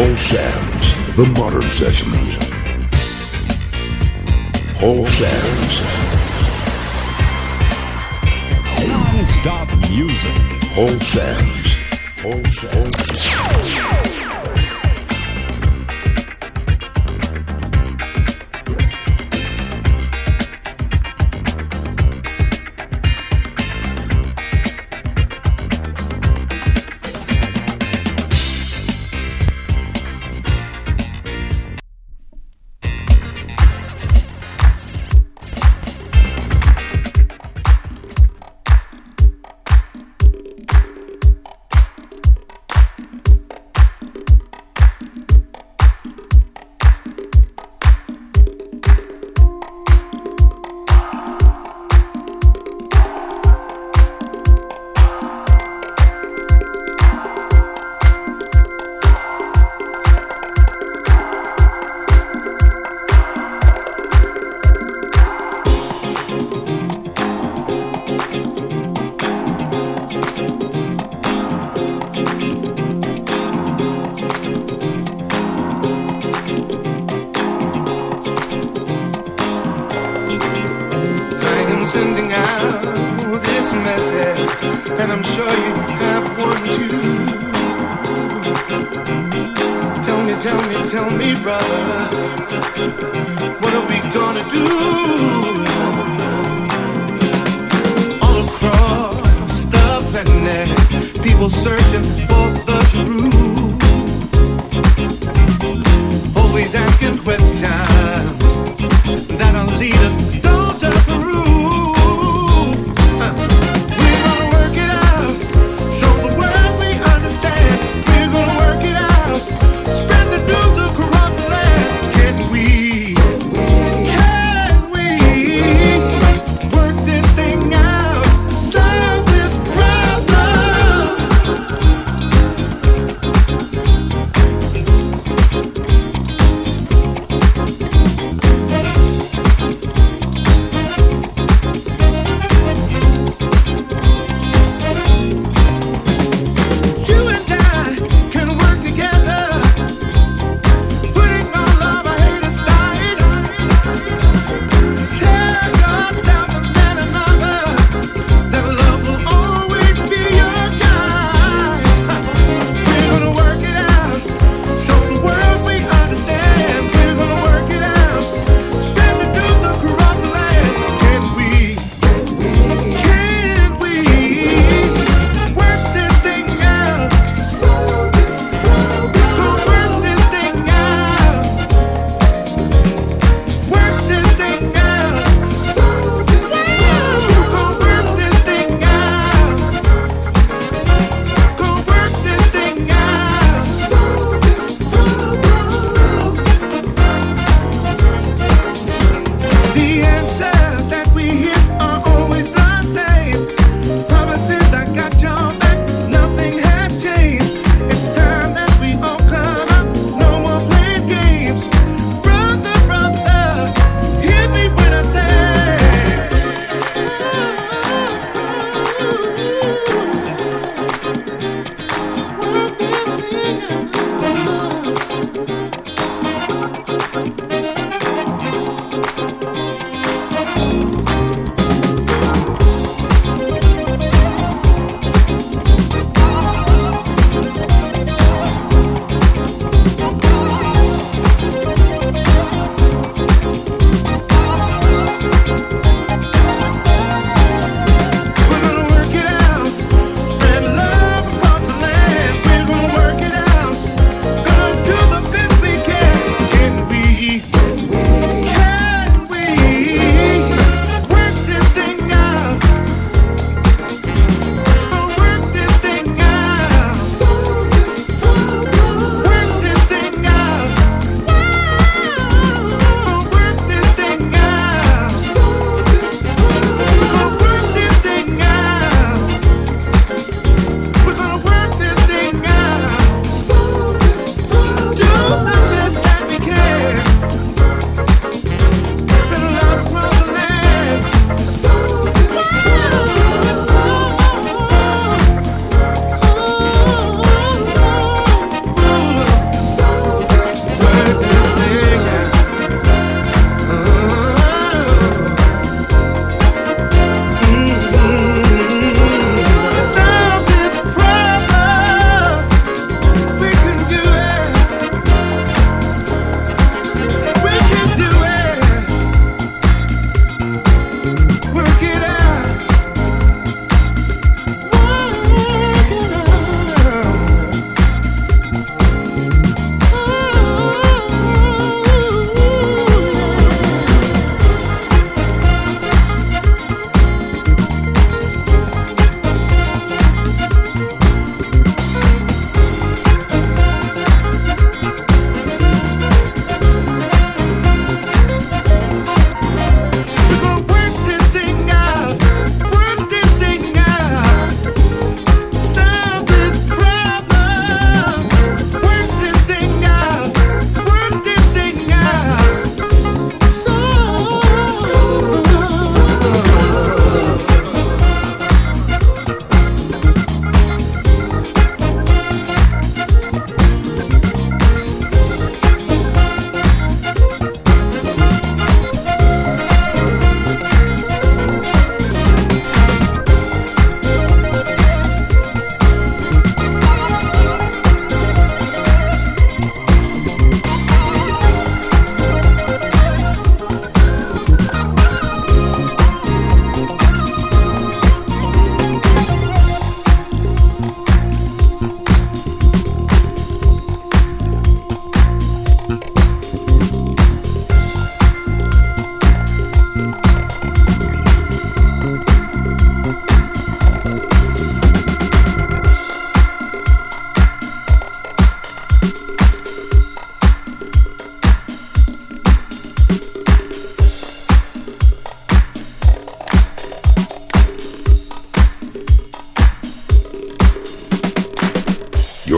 Paul Sam's The Modern Sessions. Paul Sam's. Non-stop music. Paul Sam's. Paul Sam's.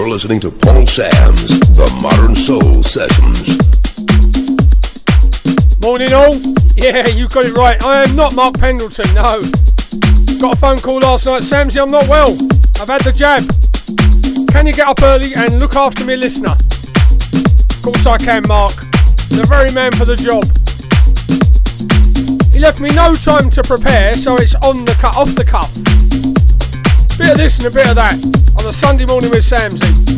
You're listening to Paul Sam's The Modern Soul Sessions. Morning all. Yeah, you got it right. I am not Mark Pendleton, no. Got a phone call last night. Samsy, I'm not well. I've had the jab. Can you get up early and look after me, listener? Of course I can, Mark. The very man for the job. He left me no time to prepare, so it's on the cut, off the cuff. Bit of this and a bit of that on a Sunday morning with Samsy.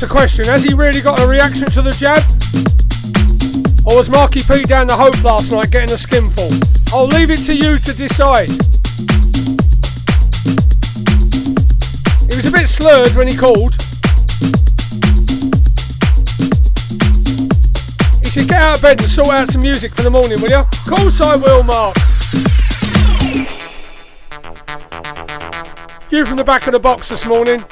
The question, has he really got a reaction to the jab? Or was Marky P down the hope last night getting a skinful? I'll leave it to you to decide. He was a bit slurred when he called. He said, get out of bed and sort out some music for the morning, will you? Of course I will, Mark. Few from the back of the box this morning.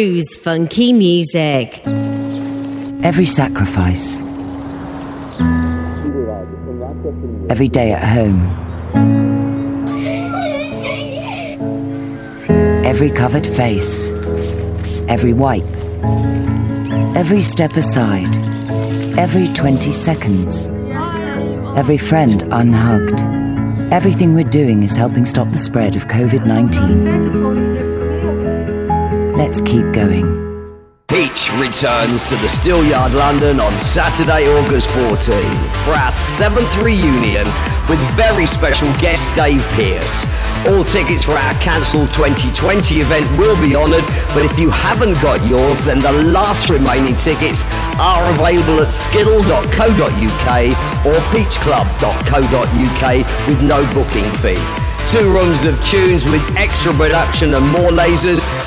Cruise funky music. Every sacrifice. Every day at home. Every covered face. Every wipe. Every step aside. Every 20 seconds. Every friend unhugged. Everything we're doing is helping stop the spread of COVID 19. Let's keep going. Peach returns to the Steelyard London on Saturday, August 14 for our seventh reunion with very special guest Dave Pearce. All tickets for our cancelled 2020 event will be honoured, but if you haven't got yours, then the last remaining tickets are available at skiddle.co.uk or peachclub.co.uk with no booking fee. Two rooms of tunes with extra production and more lasers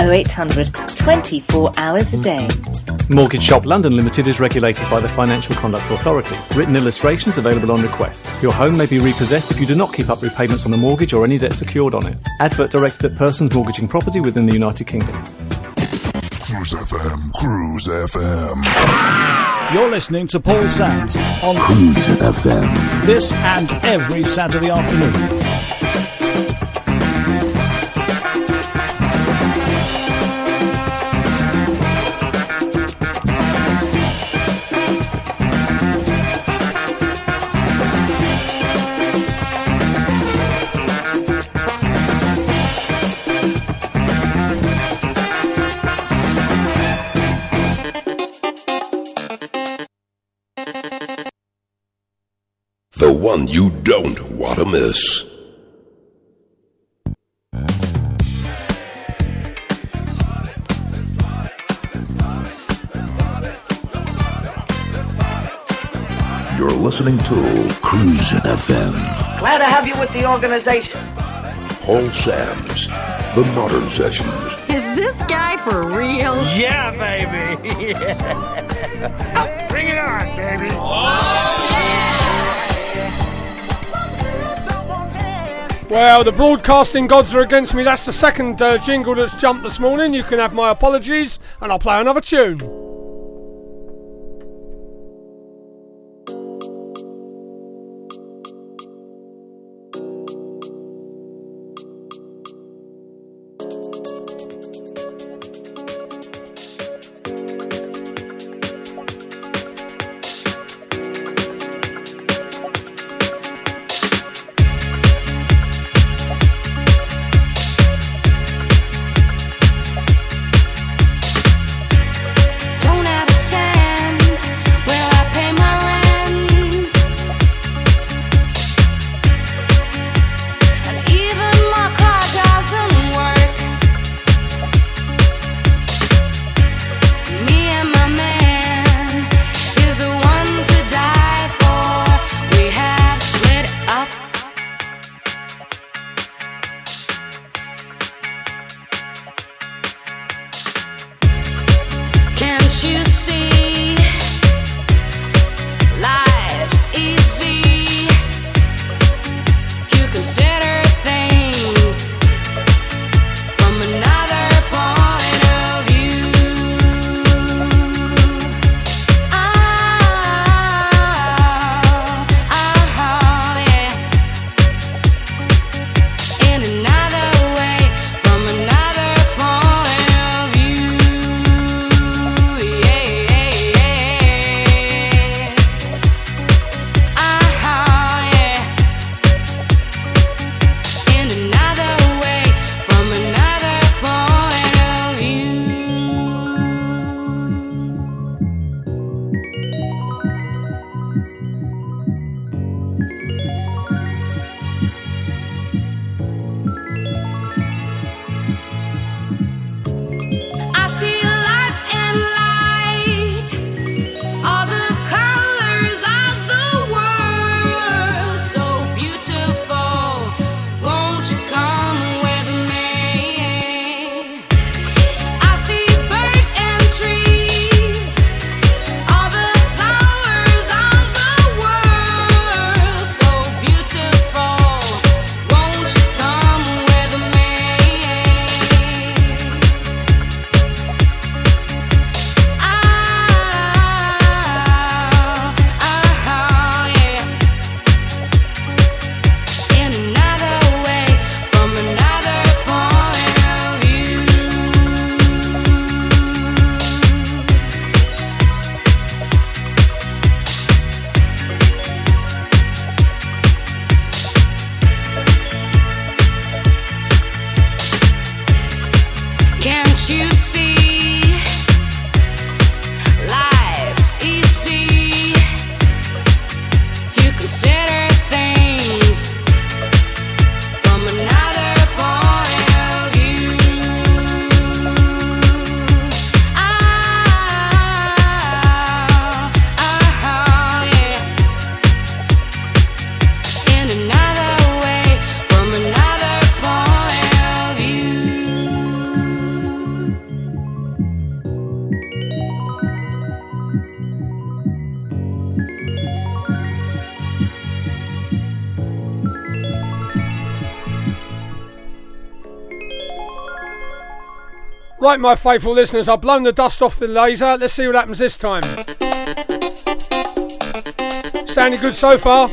0800 24 hours a day. Mortgage Shop London Limited is regulated by the Financial Conduct Authority. Written illustrations available on request. Your home may be repossessed if you do not keep up repayments on the mortgage or any debt secured on it. Advert directed at persons mortgaging property within the United Kingdom. Cruise FM, Cruise FM. You're listening to Paul Sams on Cruise FM. this and every Saturday afternoon. Listening to Cruise FM. Glad to have you with the organization. Paul Sams, The Modern Sessions. Is this guy for real? Yeah, baby. Bring it on, baby. Well, the broadcasting gods are against me. That's the second uh, jingle that's jumped this morning. You can have my apologies, and I'll play another tune. my faithful listeners, I've blown the dust off the laser. Let's see what happens this time. Sounding good so far.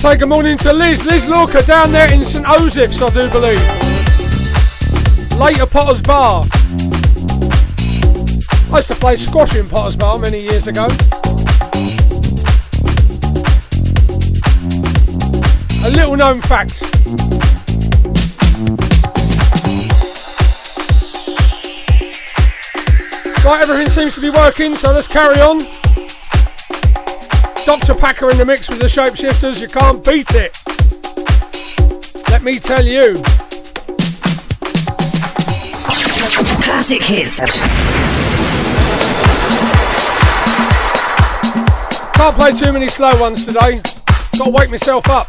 Say good morning to Liz. Liz Lorca down there in St. Joseph's, I do believe. Later Potters Bar. I used to play squash in Potters Bar many years ago. A little known fact. Right, everything seems to be working, so let's carry on. Dr. Packer in the mix with the shapeshifters, you can't beat it. Let me tell you. Classic hits. Can't play too many slow ones today. Gotta wake myself up.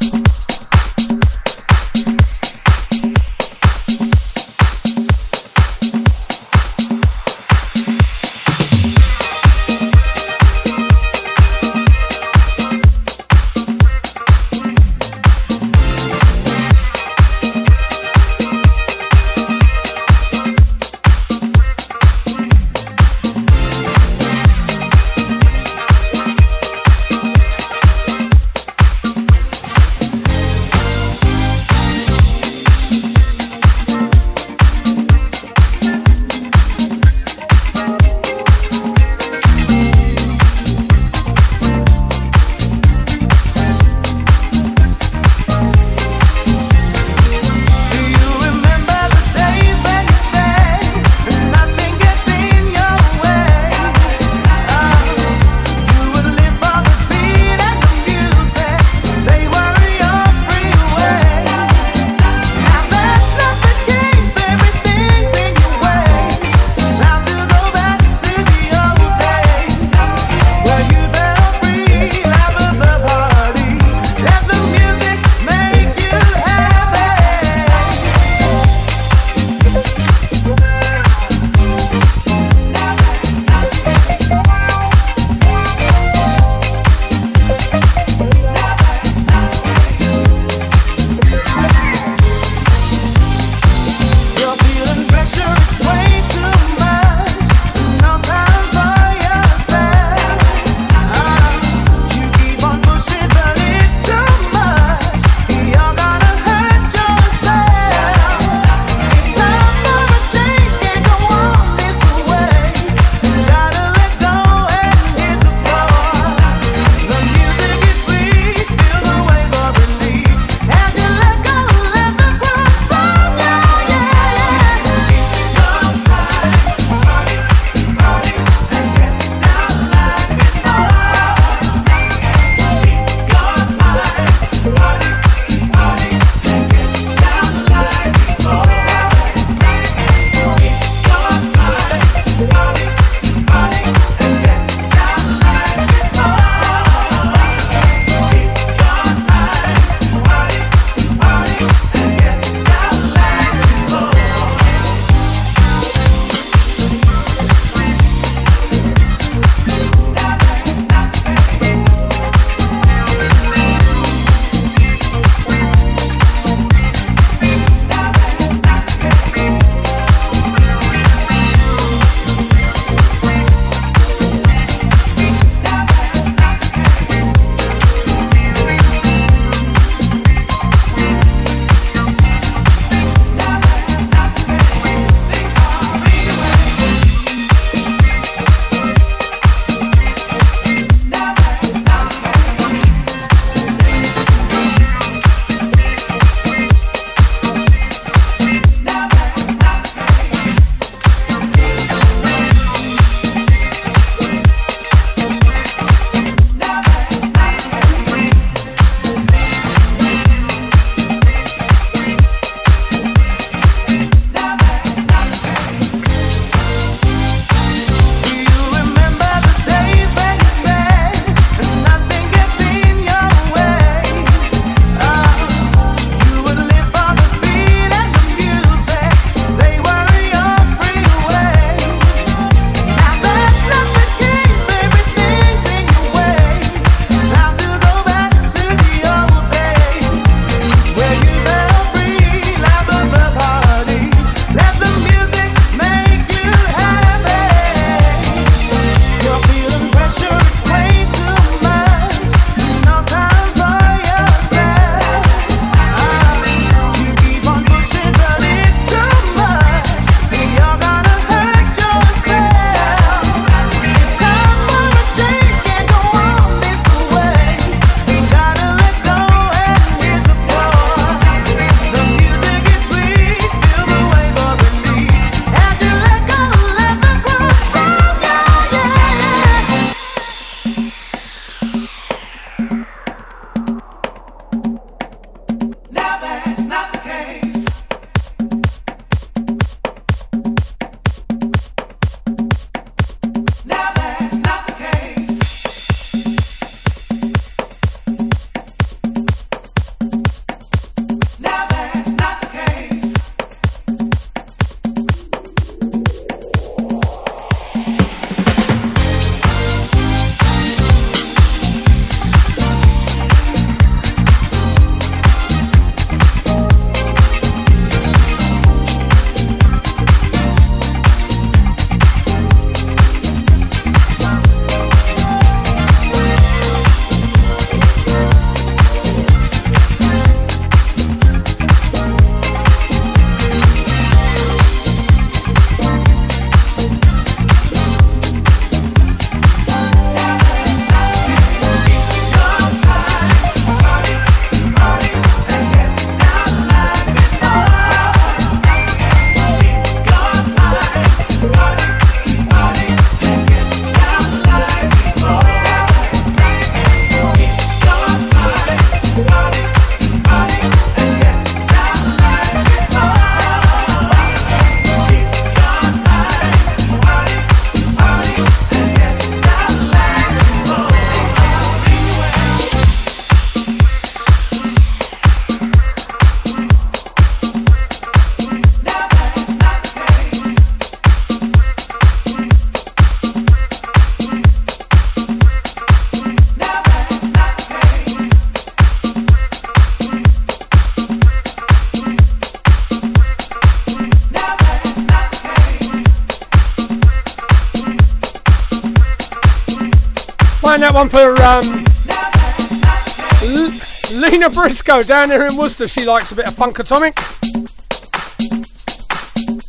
Lena down there in Worcester. She likes a bit of Funkatomic.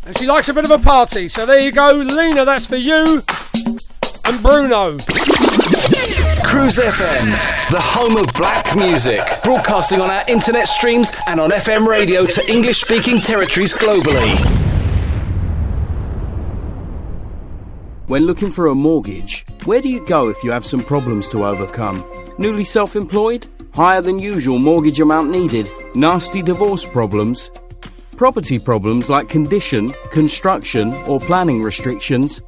And she likes a bit of a party. So there you go, Lena, that's for you. And Bruno. Cruise FM, the home of black music, broadcasting on our internet streams and on FM radio to English speaking territories globally. When looking for a mortgage, where do you go if you have some problems to overcome? Newly self employed? Higher than usual mortgage amount needed? Nasty divorce problems? Property problems like condition, construction, or planning restrictions?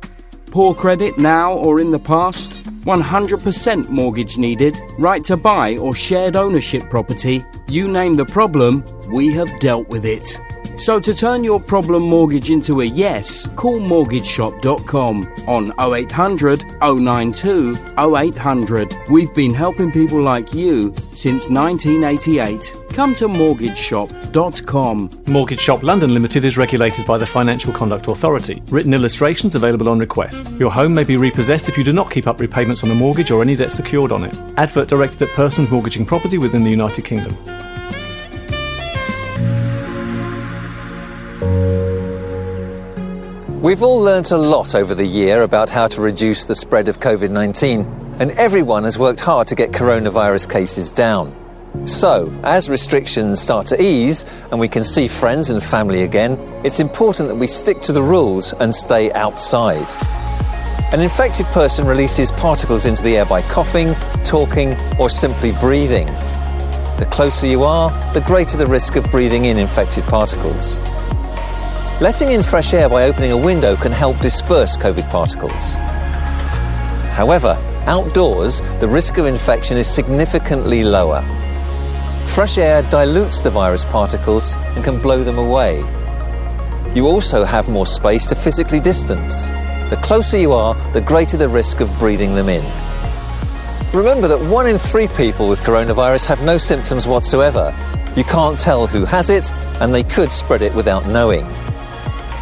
Poor credit now or in the past? 100% mortgage needed? Right to buy or shared ownership property? You name the problem, we have dealt with it. So to turn your problem mortgage into a yes, call mortgageshop.com on 0800 092 0800. We've been helping people like you since 1988. Come to mortgageshop.com. Mortgage Shop London Limited is regulated by the Financial Conduct Authority. Written illustrations available on request. Your home may be repossessed if you do not keep up repayments on a mortgage or any debt secured on it. Advert directed at persons mortgaging property within the United Kingdom. We've all learnt a lot over the year about how to reduce the spread of COVID 19, and everyone has worked hard to get coronavirus cases down. So, as restrictions start to ease and we can see friends and family again, it's important that we stick to the rules and stay outside. An infected person releases particles into the air by coughing, talking, or simply breathing. The closer you are, the greater the risk of breathing in infected particles. Letting in fresh air by opening a window can help disperse COVID particles. However, outdoors, the risk of infection is significantly lower. Fresh air dilutes the virus particles and can blow them away. You also have more space to physically distance. The closer you are, the greater the risk of breathing them in. Remember that one in three people with coronavirus have no symptoms whatsoever. You can't tell who has it, and they could spread it without knowing.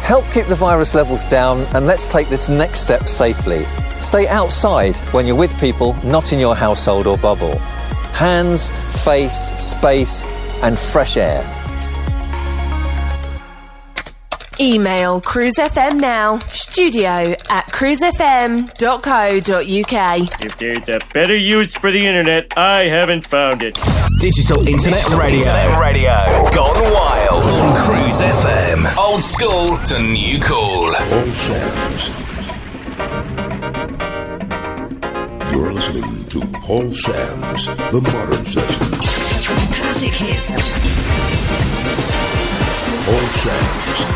Help keep the virus levels down, and let's take this next step safely. Stay outside when you're with people not in your household or bubble. Hands, face, space, and fresh air. Email Cruise FM now, studio at cruisefm.co.uk. If there's a better use for the internet, I haven't found it. Digital Internet Digital Radio. Internet Radio. Gone wild. Cruise FM. Old school to new cool. All Sam's. You're listening to Paul Sams The Modern Sessions. Classic hits. Paul Sams.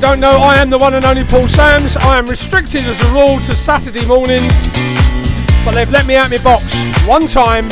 Don't know, I am the one and only Paul Sams. I am restricted as a rule to Saturday mornings, but they've let me out my box one time.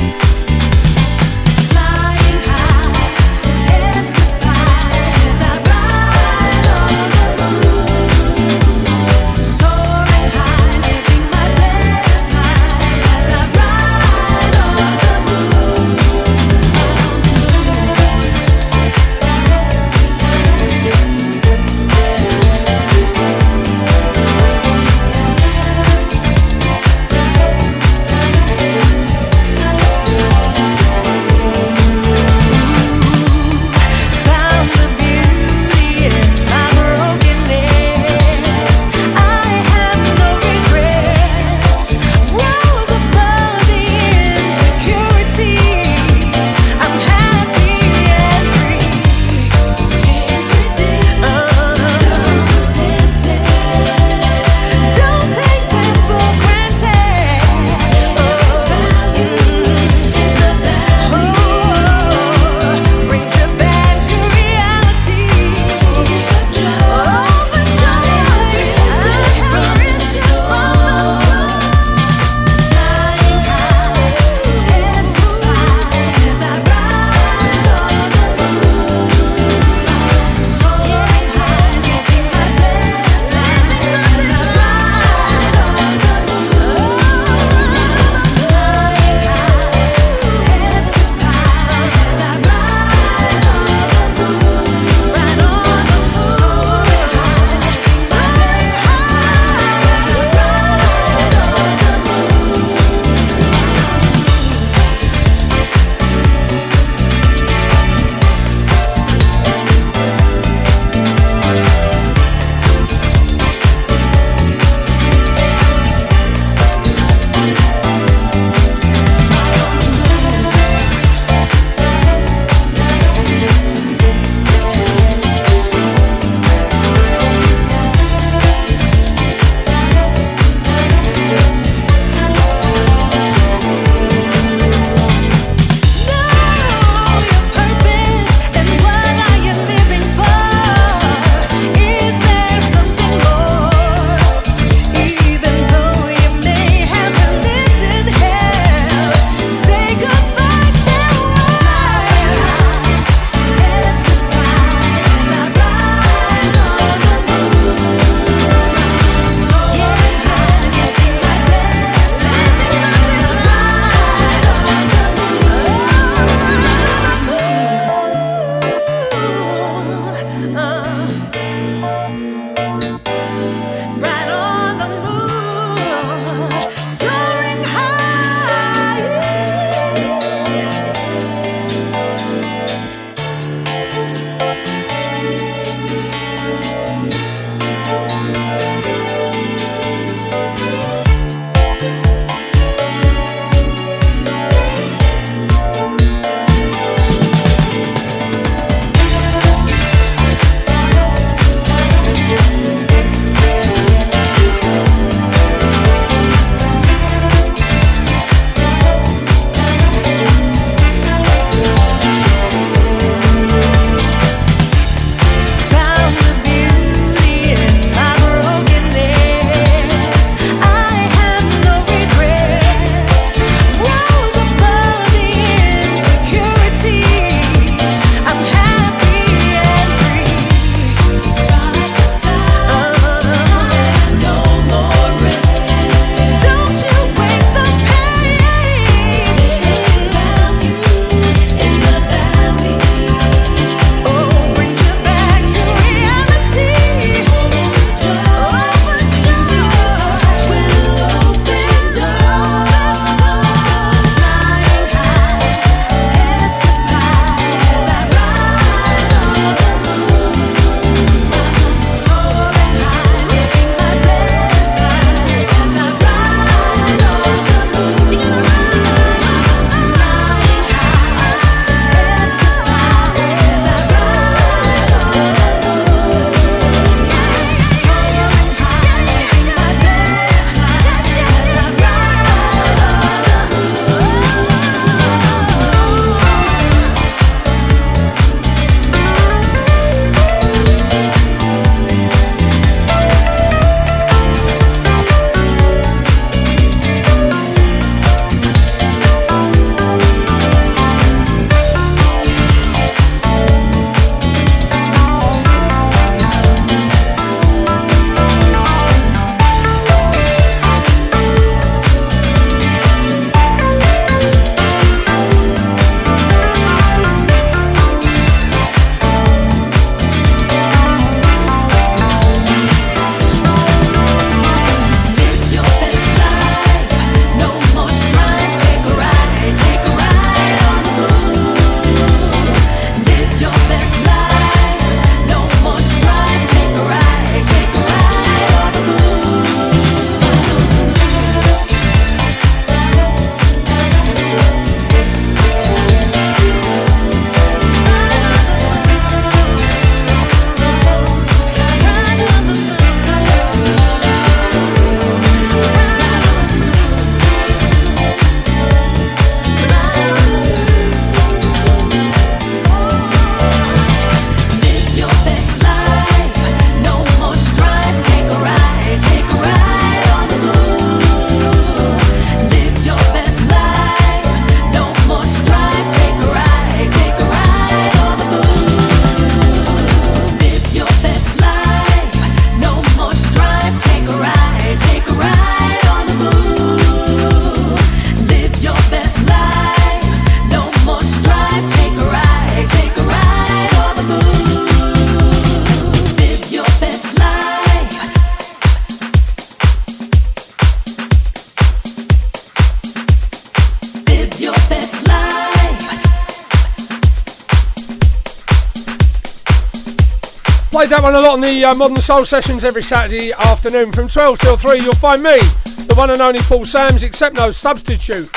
A lot on the uh, Modern Soul sessions every Saturday afternoon from 12 till 3. You'll find me, the one and only Paul Sams, except no substitute.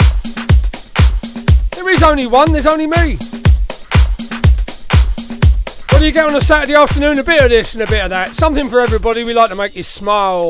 There is only one, there's only me. What do you get on a Saturday afternoon? A bit of this and a bit of that. Something for everybody. We like to make you smile.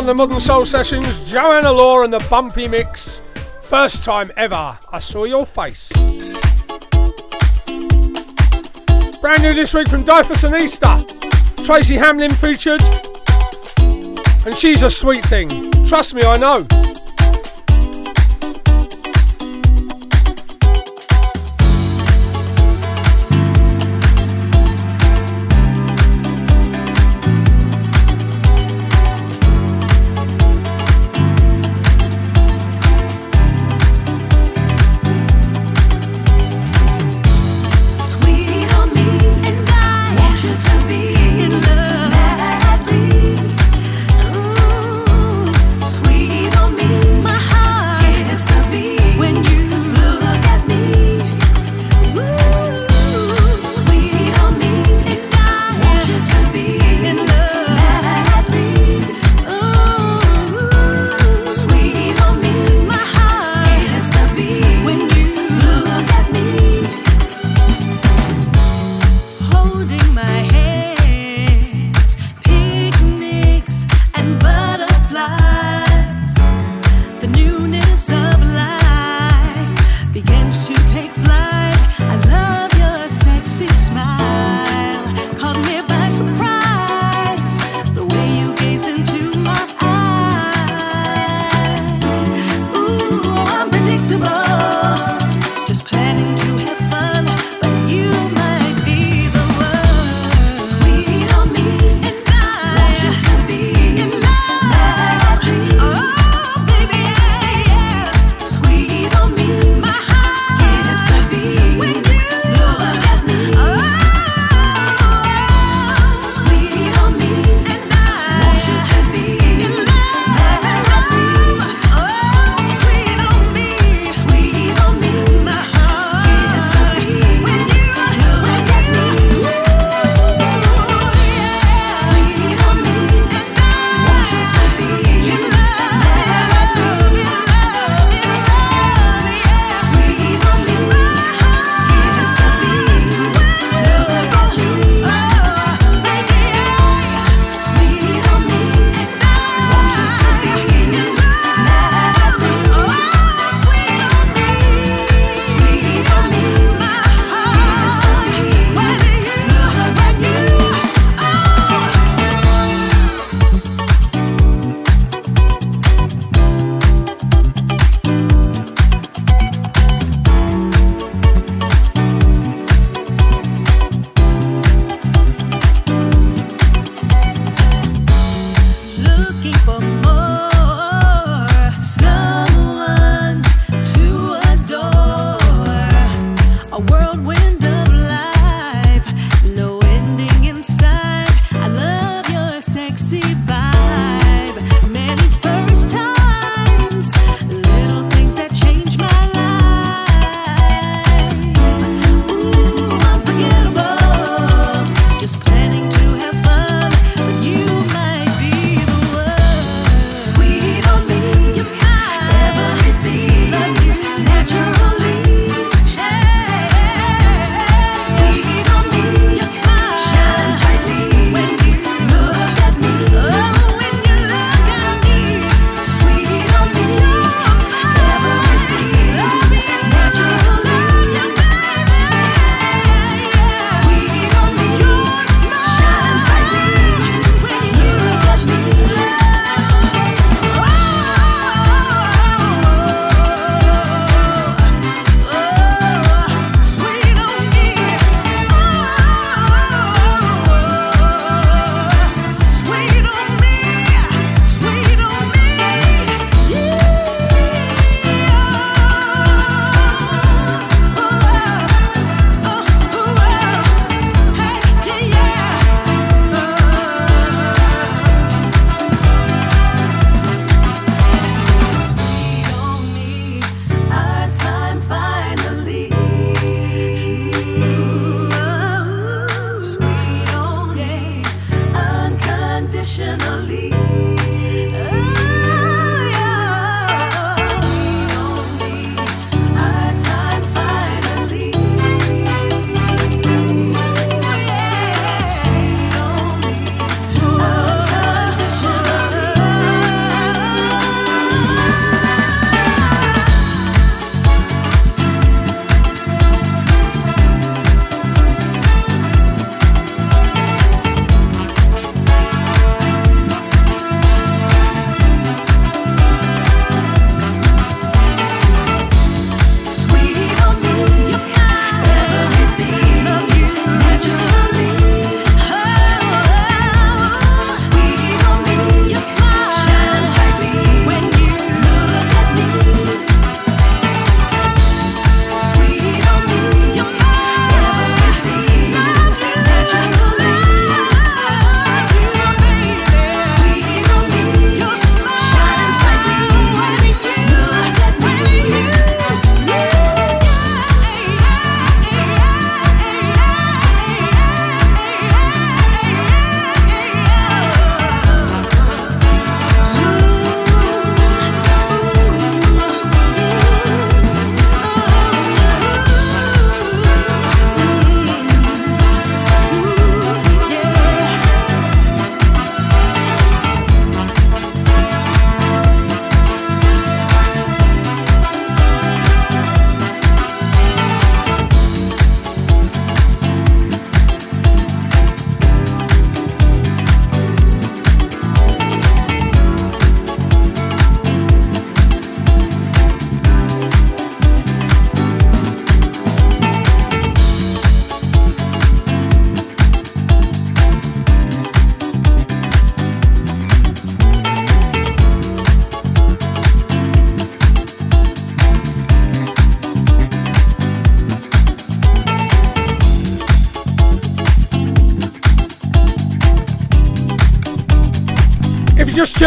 On the Modern Soul Sessions. Joanna Law and the Bumpy Mix. First time ever I saw your face. Brand new this week from Dyfus and Easter. Tracy Hamlin featured. And she's a sweet thing. Trust me, I know.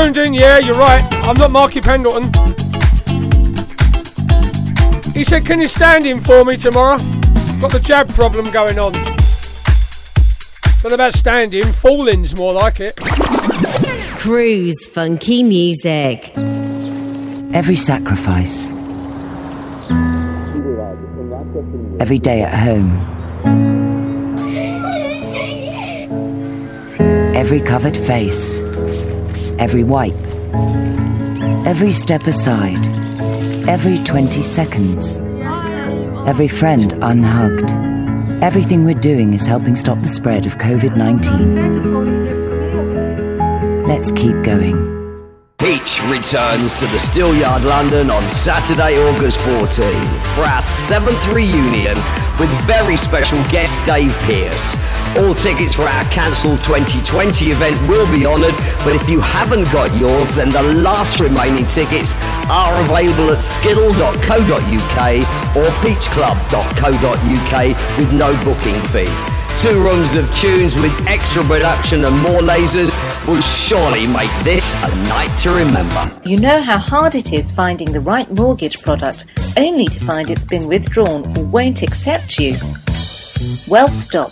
Tuned in, yeah, you're right. I'm not Marky Pendleton. He said, Can you stand in for me tomorrow? Got the jab problem going on. Not about standing, falling's more like it. Cruise funky music. Every sacrifice. Every day at home. Every covered face. Every wipe. Every step aside. Every 20 seconds. Every friend unhugged. Everything we're doing is helping stop the spread of COVID 19. Let's keep going. Peach returns to the Steelyard London on Saturday, August 14 for our seventh reunion with very special guest Dave Pearce. All tickets for our cancelled 2020 event will be honoured, but if you haven't got yours, then the last remaining tickets are available at skiddle.co.uk or peachclub.co.uk with no booking fee. Two rooms of tunes with extra production and more lasers will surely make this a night to remember. You know how hard it is finding the right mortgage product only to find it's been withdrawn or won't accept you? Well, stop.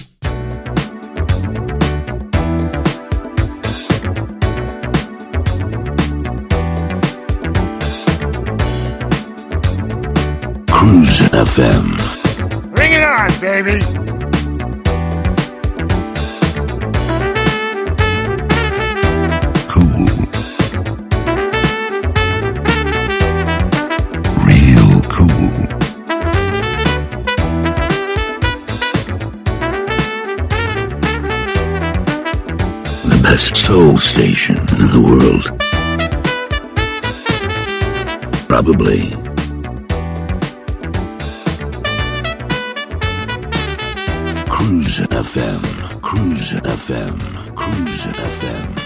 Cruise FM. Bring it on, baby. Real cool. The best soul station in the world. Probably. FM. Cruise FM. Cruise FM.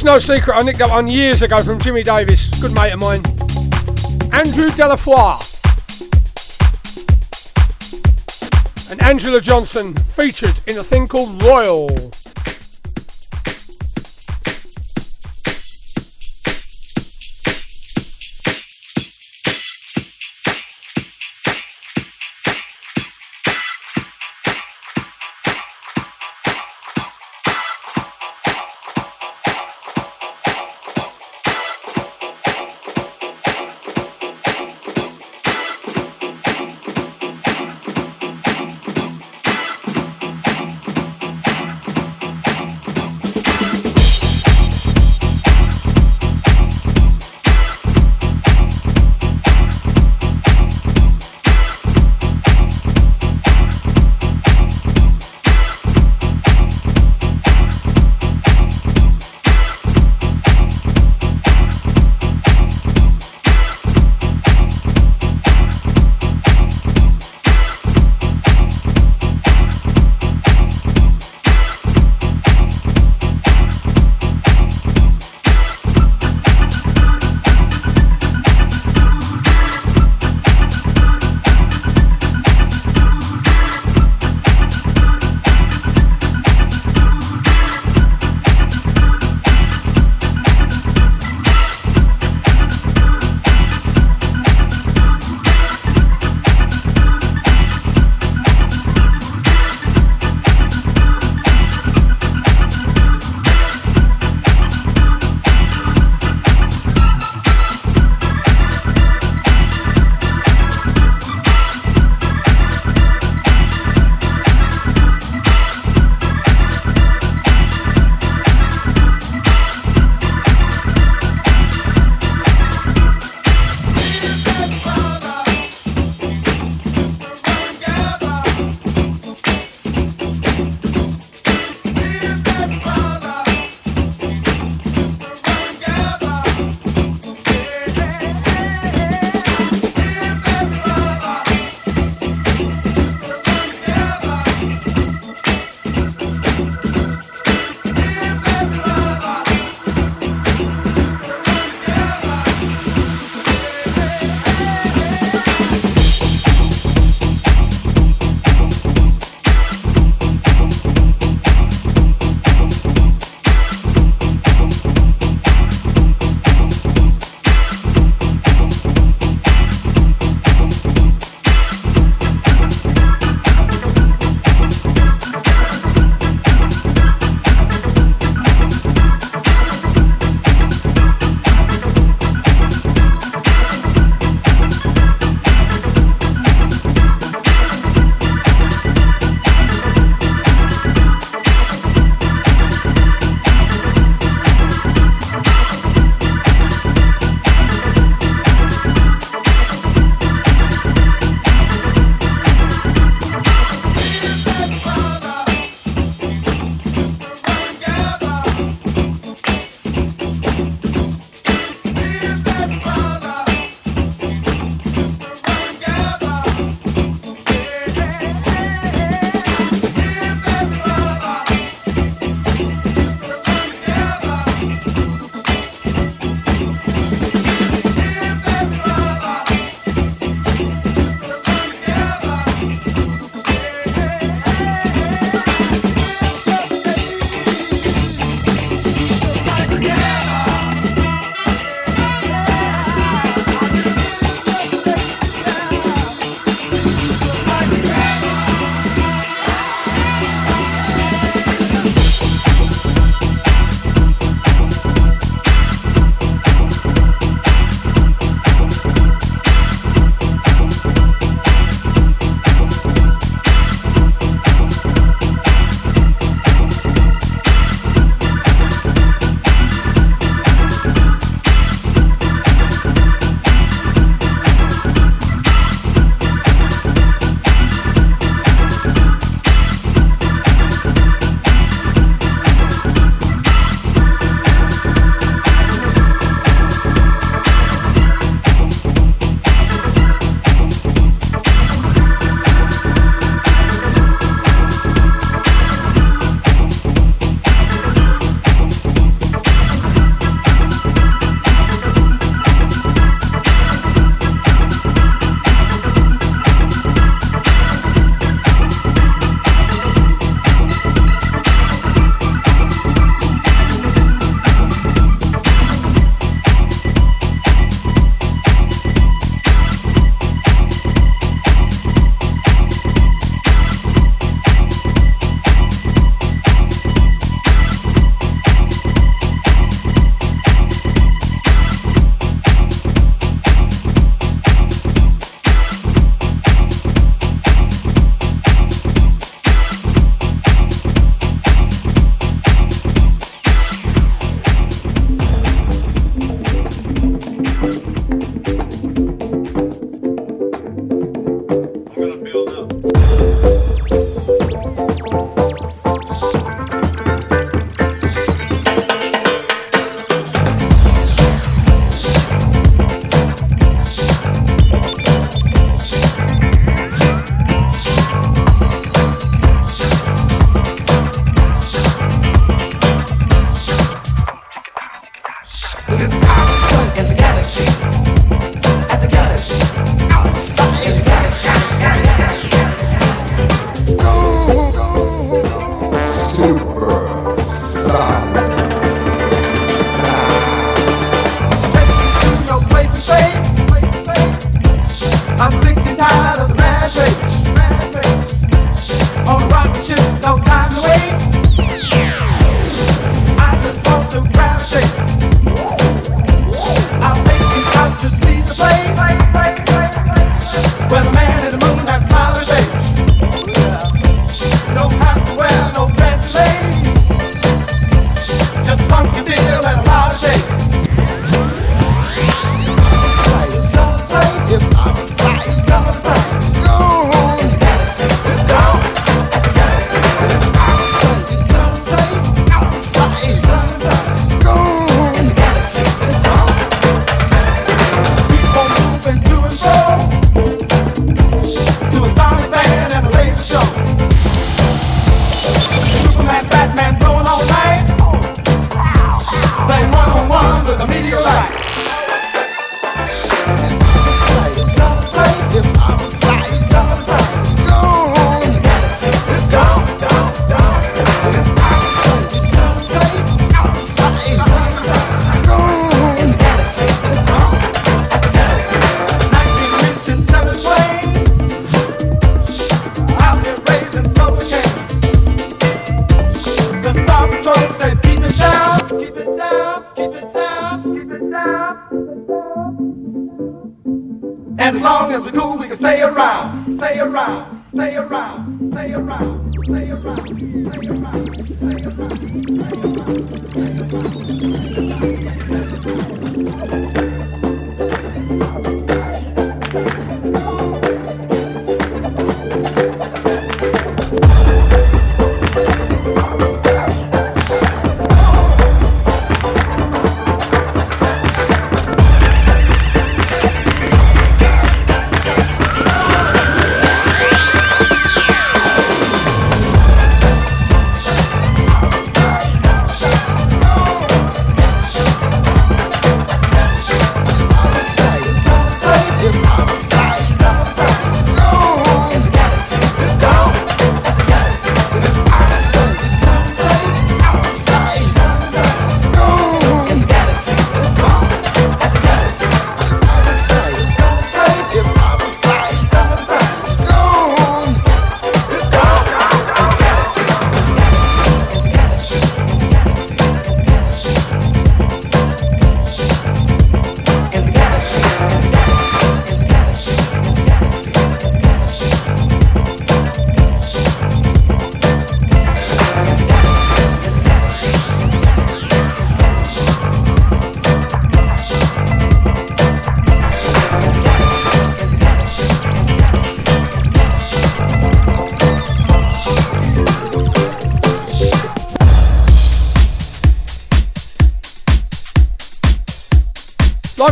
It's no secret I nicked that one years ago from Jimmy Davis, good mate of mine. Andrew Delafoy and Angela Johnson featured in a thing called Royal.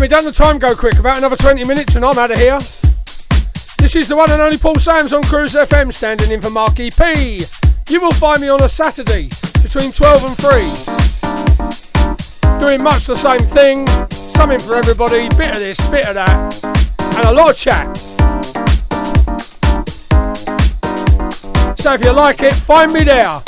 Done. the time go quick? About another 20 minutes and I'm out of here. This is the one and only Paul Sams on Cruise FM standing in for Marky P. You will find me on a Saturday between 12 and 3. Doing much the same thing, something for everybody, bit of this, bit of that, and a lot of chat. So if you like it, find me there.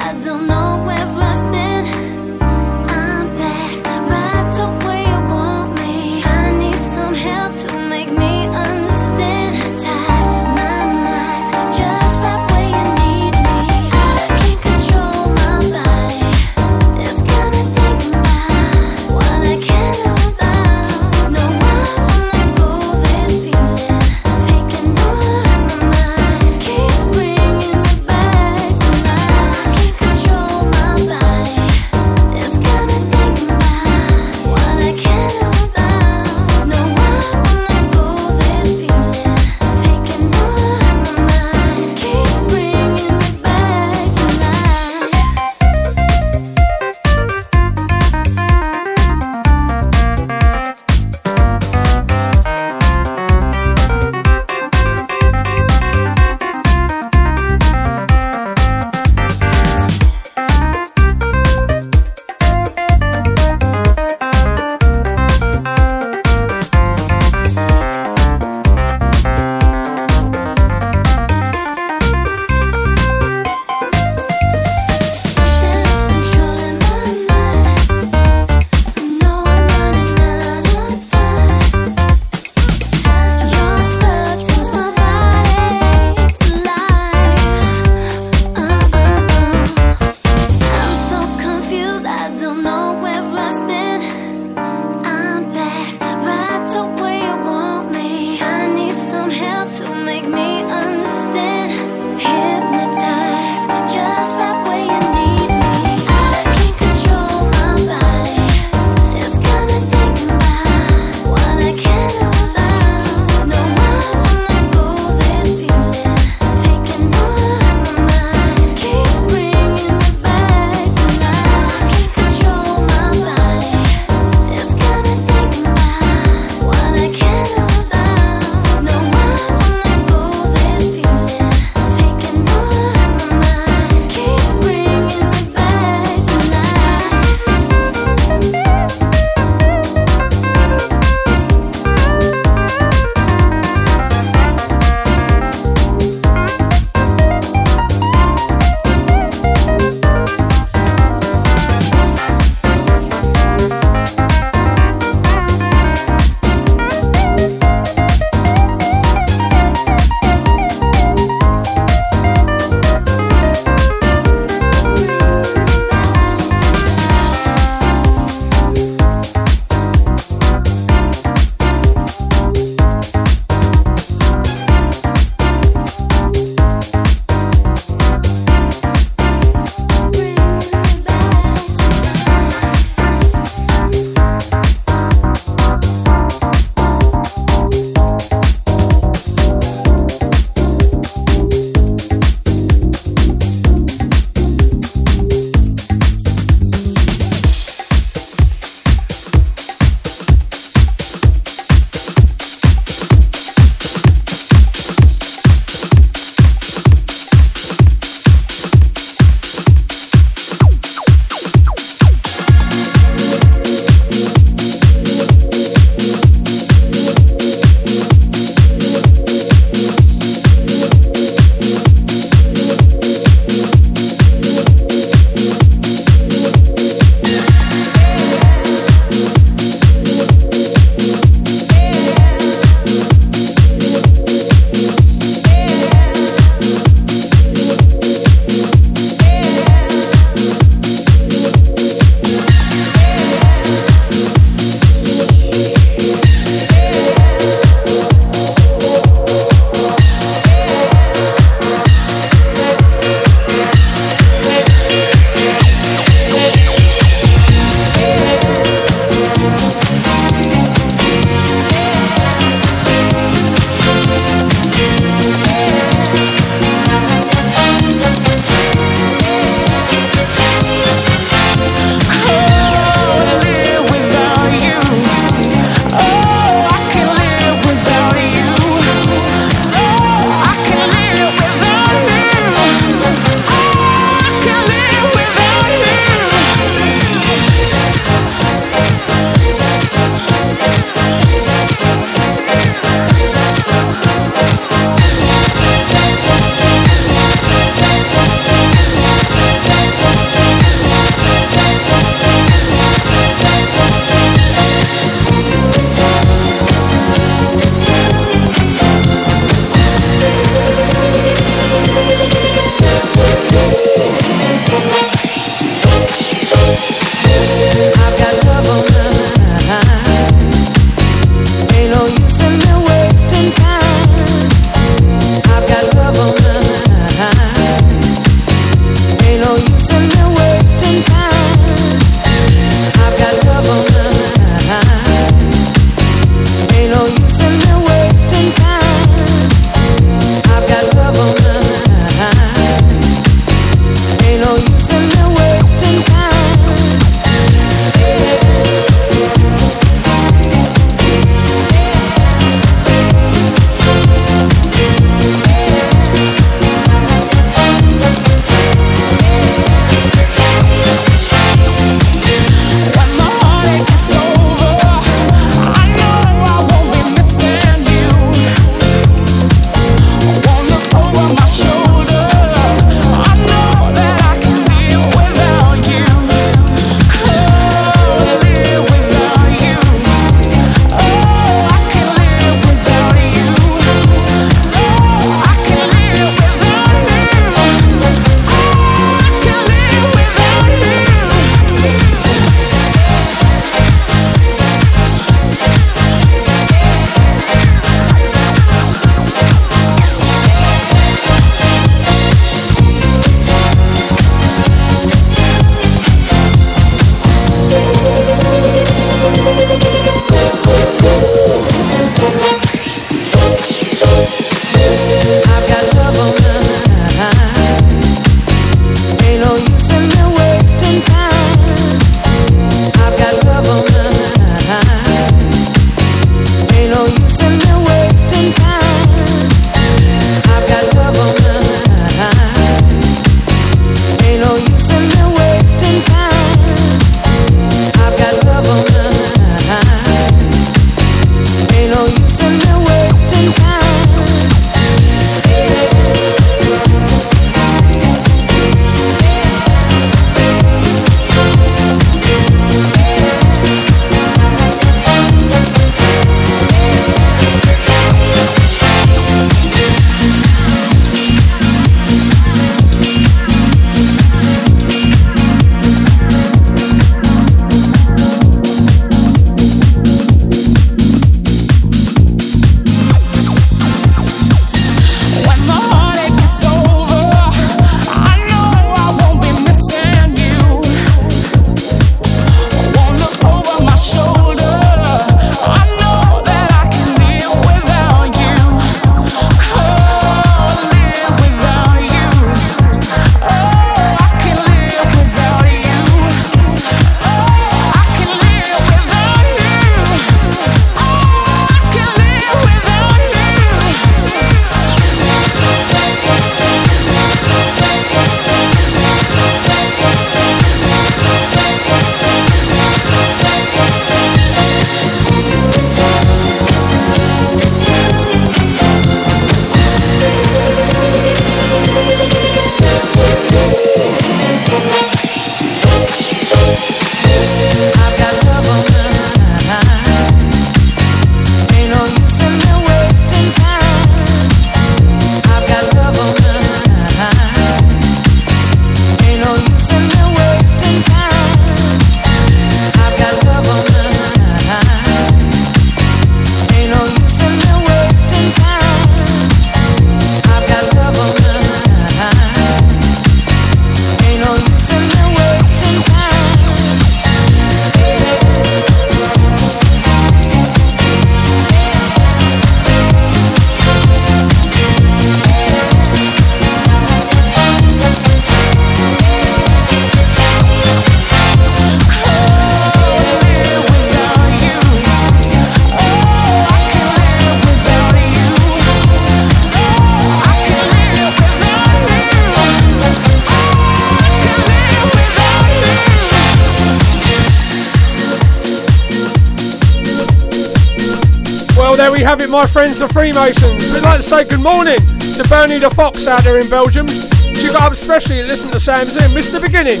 Freemasons. We'd like to say good morning to Bernie the Fox out there in Belgium. She got up especially to listen to Sam's in, missed the beginning.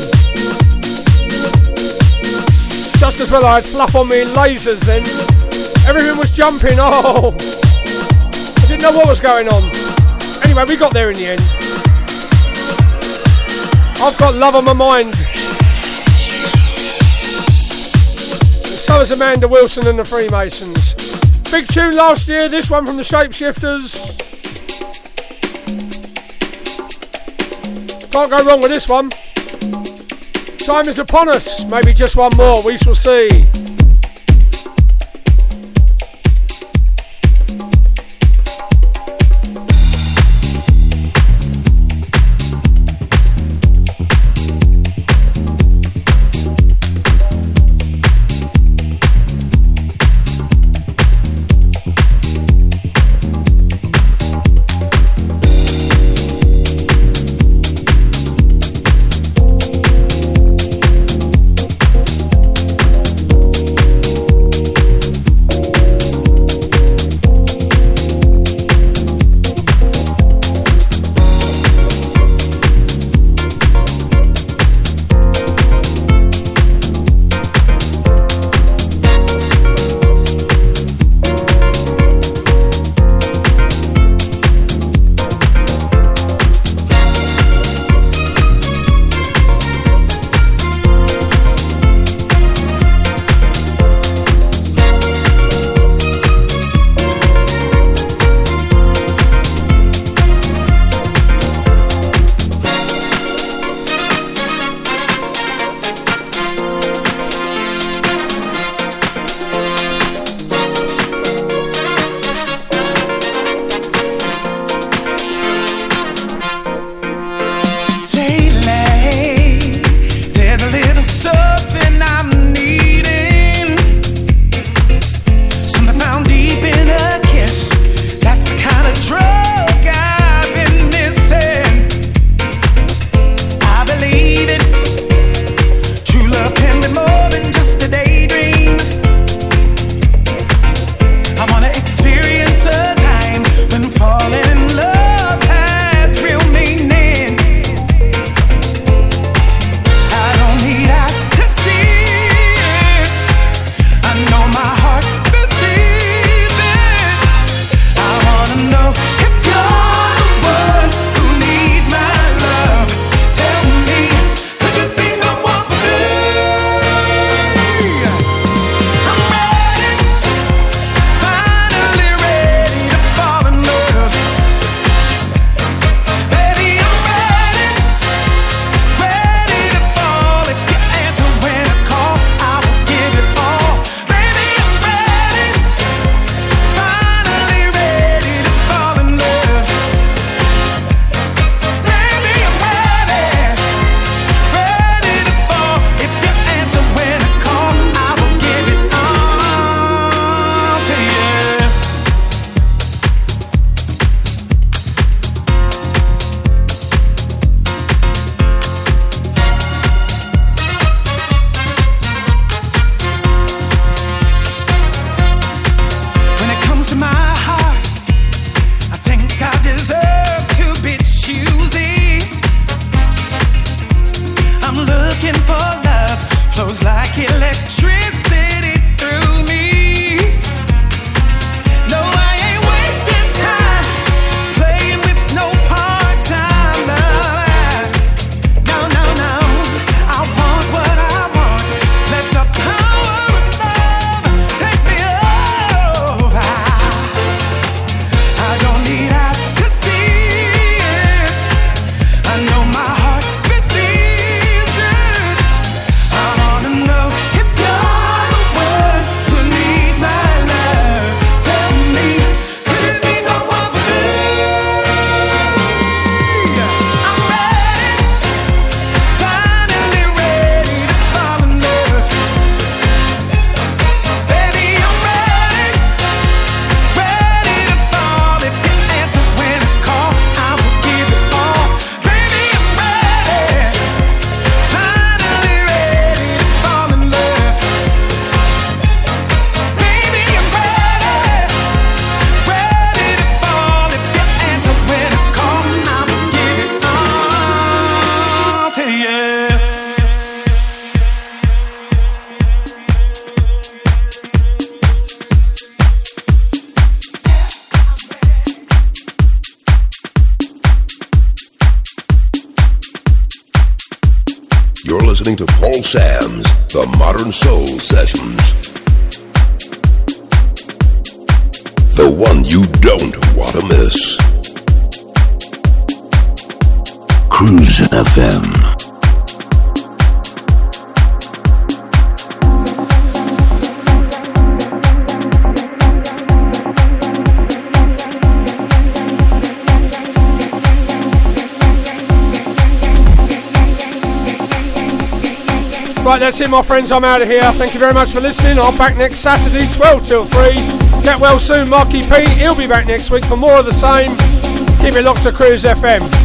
Just as well I had fluff on me lasers then. Everything was jumping, oh! I didn't know what was going on. Anyway, we got there in the end. I've got love on my mind. So has Amanda Wilson and the Freemasons. Big tune last year, this one from the Shapeshifters. Can't go wrong with this one. Time is upon us. Maybe just one more, we shall see. friends, I'm out of here. Thank you very much for listening. I'm back next Saturday, 12 till 3. Get well soon, Marky P. He'll be back next week for more of the same. Keep it locked to Cruise FM.